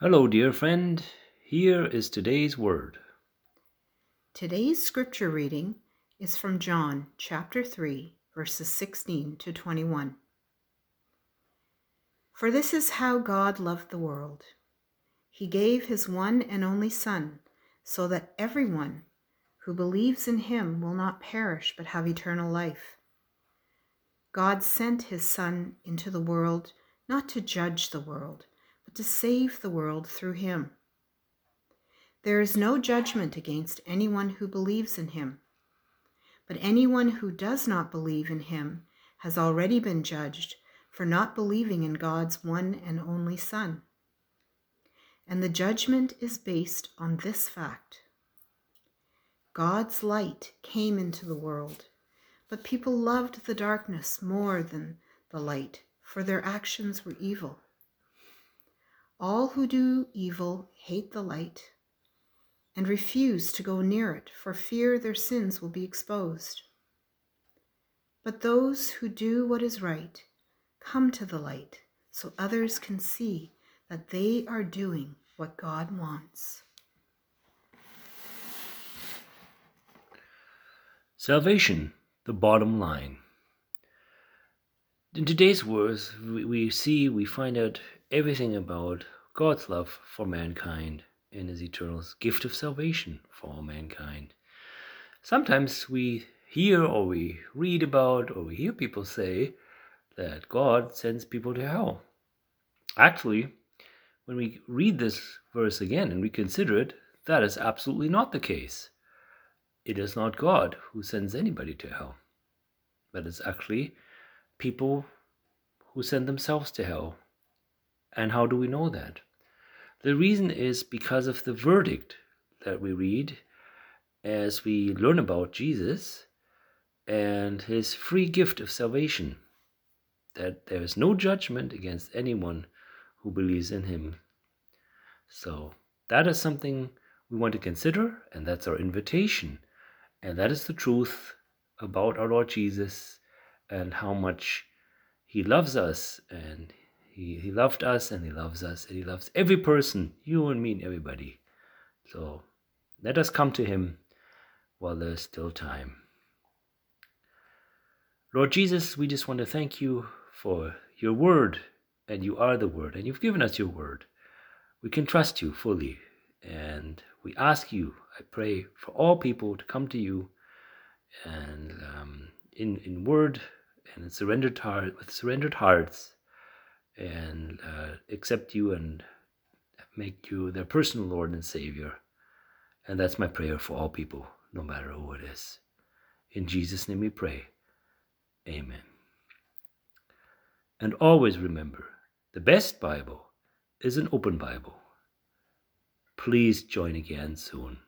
Hello, dear friend. Here is today's word. Today's scripture reading is from John chapter 3, verses 16 to 21. For this is how God loved the world. He gave his one and only Son, so that everyone who believes in him will not perish but have eternal life. God sent his Son into the world not to judge the world, but to save the world through him. There is no judgment against anyone who believes in him. But anyone who does not believe in him has already been judged for not believing in God's one and only Son. And the judgment is based on this fact God's light came into the world but people loved the darkness more than the light, for their actions were evil. All who do evil hate the light and refuse to go near it for fear their sins will be exposed. But those who do what is right come to the light so others can see that they are doing what God wants. Salvation the bottom line. In today's words, we, we see, we find out everything about God's love for mankind and his eternal gift of salvation for mankind. Sometimes we hear or we read about or we hear people say that God sends people to hell. Actually, when we read this verse again and reconsider it, that is absolutely not the case. It is not God who sends anybody to hell, but it's actually people who send themselves to hell. And how do we know that? The reason is because of the verdict that we read as we learn about Jesus and his free gift of salvation, that there is no judgment against anyone who believes in him. So that is something we want to consider, and that's our invitation and that is the truth about our Lord Jesus and how much He loves us and He, he loved us and He loves us and He loves every person, you and me and everybody. So let us come to Him while there's still time. Lord Jesus, we just want to thank you for your word, and you are the word, and you've given us your word. We can trust you fully, and we ask you, I pray, for all people to come to you and um, in, in word and surrendered heart, with surrendered hearts and uh, accept you and make you their personal Lord and Savior. And that's my prayer for all people, no matter who it is. In Jesus' name we pray. Amen. And always remember the best Bible is an open Bible. Please join again soon.